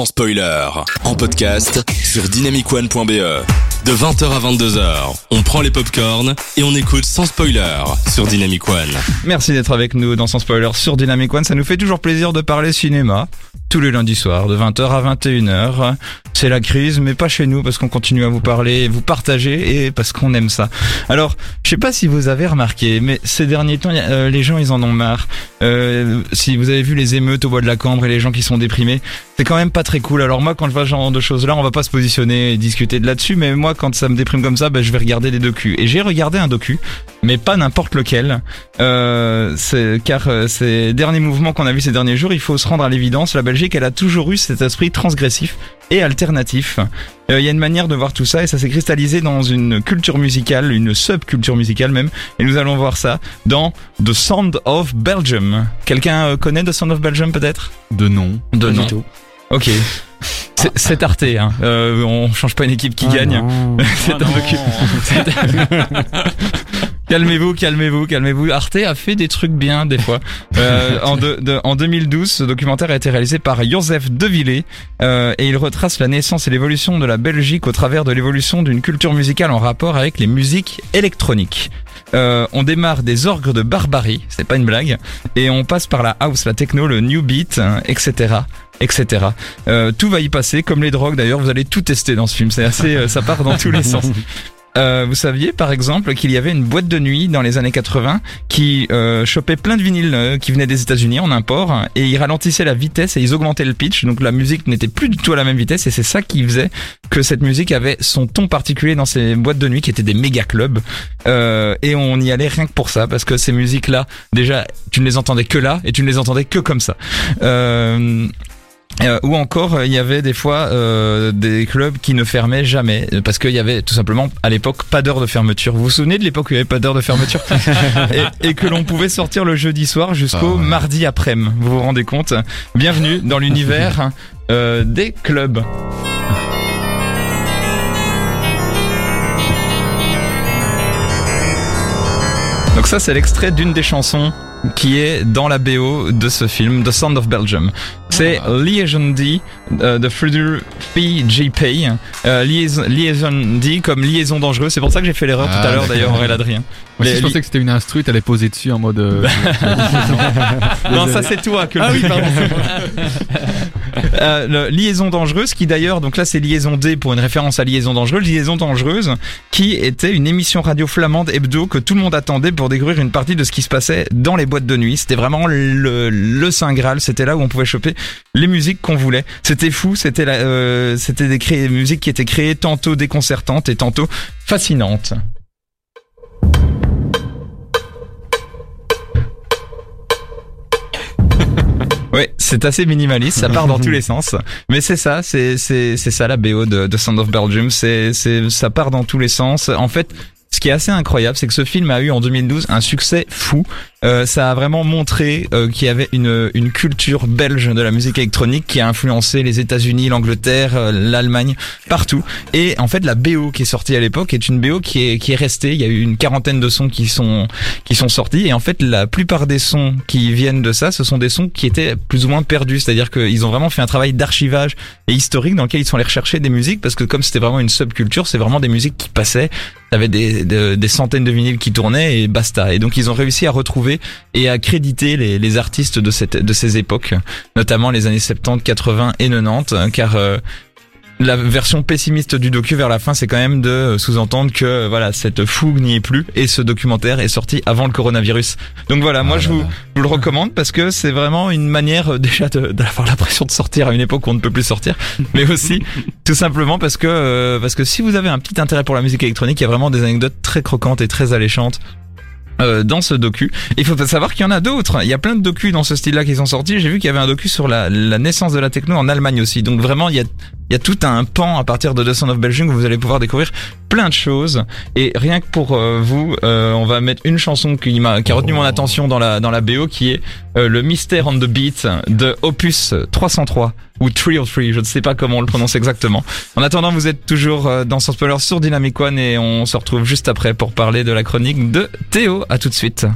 sans spoiler. En podcast sur dynamicone.be. De 20h à 22h, on prend les popcorns et on écoute sans spoiler sur Dynamic One. Merci d'être avec nous dans Sans Spoiler sur Dynamic One. Ça nous fait toujours plaisir de parler cinéma tous les lundis soirs de 20h à 21h. C'est la crise, mais pas chez nous parce qu'on continue à vous parler, vous partager et parce qu'on aime ça. Alors, je sais pas si vous avez remarqué, mais ces derniers temps, euh, les gens ils en ont marre. Euh, si vous avez vu les émeutes au bois de la Cambre et les gens qui sont déprimés, c'est quand même pas très cool. Alors moi, quand je vois ce genre de choses-là, on va pas se positionner et discuter de là-dessus, mais moi, quand ça me déprime comme ça, ben, je vais regarder des docus. Et j'ai regardé un docu, mais pas n'importe lequel. Euh, car euh, ces derniers mouvements qu'on a vus ces derniers jours, il faut se rendre à l'évidence, la Belgique, elle a toujours eu cet esprit transgressif et alternatif. Euh, Il y a une manière de voir tout ça et ça s'est cristallisé dans une culture musicale, une subculture musicale même. Et nous allons voir ça dans The Sound of Belgium. Quelqu'un euh, connaît The Sound of Belgium peut-être? De nom. De Pas du nom. tout. Ok. C'est- C'est Arte, hein. Euh, on change pas une équipe qui Ah gagne. non. C'est un. Calmez-vous, calmez-vous, calmez-vous. Arte a fait des trucs bien des fois. Euh, en, de- de- en 2012, ce documentaire a été réalisé par Joseph Devillé euh, et il retrace la naissance et l'évolution de la Belgique au travers de l'évolution d'une culture musicale en rapport avec les musiques électroniques. Euh, on démarre des orgues de barbarie, c'est pas une blague, et on passe par la house, la techno, le new beat, hein, etc etc. Euh, tout va y passer, comme les drogues d'ailleurs, vous allez tout tester dans ce film, c'est assez, euh, ça part dans tous les sens. Euh, vous saviez par exemple qu'il y avait une boîte de nuit dans les années 80 qui euh, chopait plein de vinyles euh, qui venaient des États-Unis en import et ils ralentissaient la vitesse et ils augmentaient le pitch. Donc la musique n'était plus du tout à la même vitesse et c'est ça qui faisait que cette musique avait son ton particulier dans ces boîtes de nuit qui étaient des méga clubs. Euh, et on y allait rien que pour ça parce que ces musiques là déjà tu ne les entendais que là et tu ne les entendais que comme ça euh, ou encore, euh, il y avait des fois euh, des clubs qui ne fermaient jamais parce qu'il y avait tout simplement à l'époque pas d'heure de fermeture. Vous vous souvenez de l'époque où il n'y avait pas d'heure de fermeture et, et que l'on pouvait sortir le jeudi soir jusqu'au Ah ouais. mardi après-midi. Vous vous rendez compte Bienvenue dans l'univers des clubs. Donc ça, c'est l'extrait d'une des chansons qui est dans la BO de ce film, The Sound of Belgium. C'est Liaison D euh, de Frieder P.J.P. Euh, liaison, liaison D comme liaison dangereuse. C'est pour ça que j'ai fait l'erreur tout à Ah, l'heure d'ailleurs, Aurélien Adrien. Moi aussi, je pensais que c'était une instru, t'allais poser dessus en mode. euh, Non, ça c'est toi que le Ah oui, pardon. Euh, le liaison dangereuse qui d'ailleurs donc là c'est liaison D pour une référence à liaison dangereuse liaison dangereuse qui était une émission radio flamande hebdo que tout le monde attendait pour découvrir une partie de ce qui se passait dans les boîtes de nuit c'était vraiment le, le saint graal c'était là où on pouvait choper les musiques qu'on voulait c'était fou c'était euh, c'était des musiques qui étaient créées tantôt déconcertantes et tantôt fascinantes Ouais, c'est assez minimaliste, ça part dans tous les sens. Mais c'est ça, c'est c'est c'est ça la BO de, de Sound of Belgium, c'est c'est ça part dans tous les sens. En fait, ce qui est assez incroyable, c'est que ce film a eu en 2012 un succès fou. Euh, ça a vraiment montré euh, qu'il y avait une une culture belge de la musique électronique qui a influencé les États-Unis, l'Angleterre, euh, l'Allemagne, partout. Et en fait, la BO qui est sortie à l'époque est une BO qui est qui est restée. Il y a eu une quarantaine de sons qui sont qui sont sortis et en fait la plupart des sons qui viennent de ça ce sont des sons qui étaient plus ou moins perdus c'est à dire qu'ils ont vraiment fait un travail d'archivage et historique dans lequel ils sont allés rechercher des musiques parce que comme c'était vraiment une subculture c'est vraiment des musiques qui passaient t'avais des, des des centaines de vinyles qui tournaient et basta. Et donc ils ont réussi à retrouver et à créditer les, les artistes de cette de ces époques notamment les années 70 80 et 90 car euh, la version pessimiste du docu vers la fin, c'est quand même de sous-entendre que euh, voilà cette fougue n'y est plus et ce documentaire est sorti avant le coronavirus. Donc voilà, moi Ah je là vous, là. vous le recommande parce que c'est vraiment une manière euh, déjà de- d'avoir l'impression de sortir à une époque où on ne peut plus sortir, mais aussi tout simplement parce que euh, parce que si vous avez un petit intérêt pour la musique électronique, il y a vraiment des anecdotes très croquantes et très alléchantes euh, dans ce docu. Il faut savoir qu'il y en a d'autres. Il y a plein de docus dans ce style-là qui sont sortis. J'ai vu qu'il y avait un docu sur la, la naissance de la techno en Allemagne aussi. Donc vraiment, il y a, il y a tout un pan à partir de The Sound of Belgium où vous allez pouvoir découvrir plein de choses. Et rien que pour euh, vous, euh, on va mettre une chanson qui m'a qui a retenu mon attention dans la dans la BO, qui est euh, le Mystère on the Beat de Opus 303 ou 303, je ne sais pas comment on le prononce exactement. En attendant, vous êtes toujours dans Sans Spoiler sur Dynamic One et on se retrouve juste après pour parler de la chronique de Théo. À tout de suite.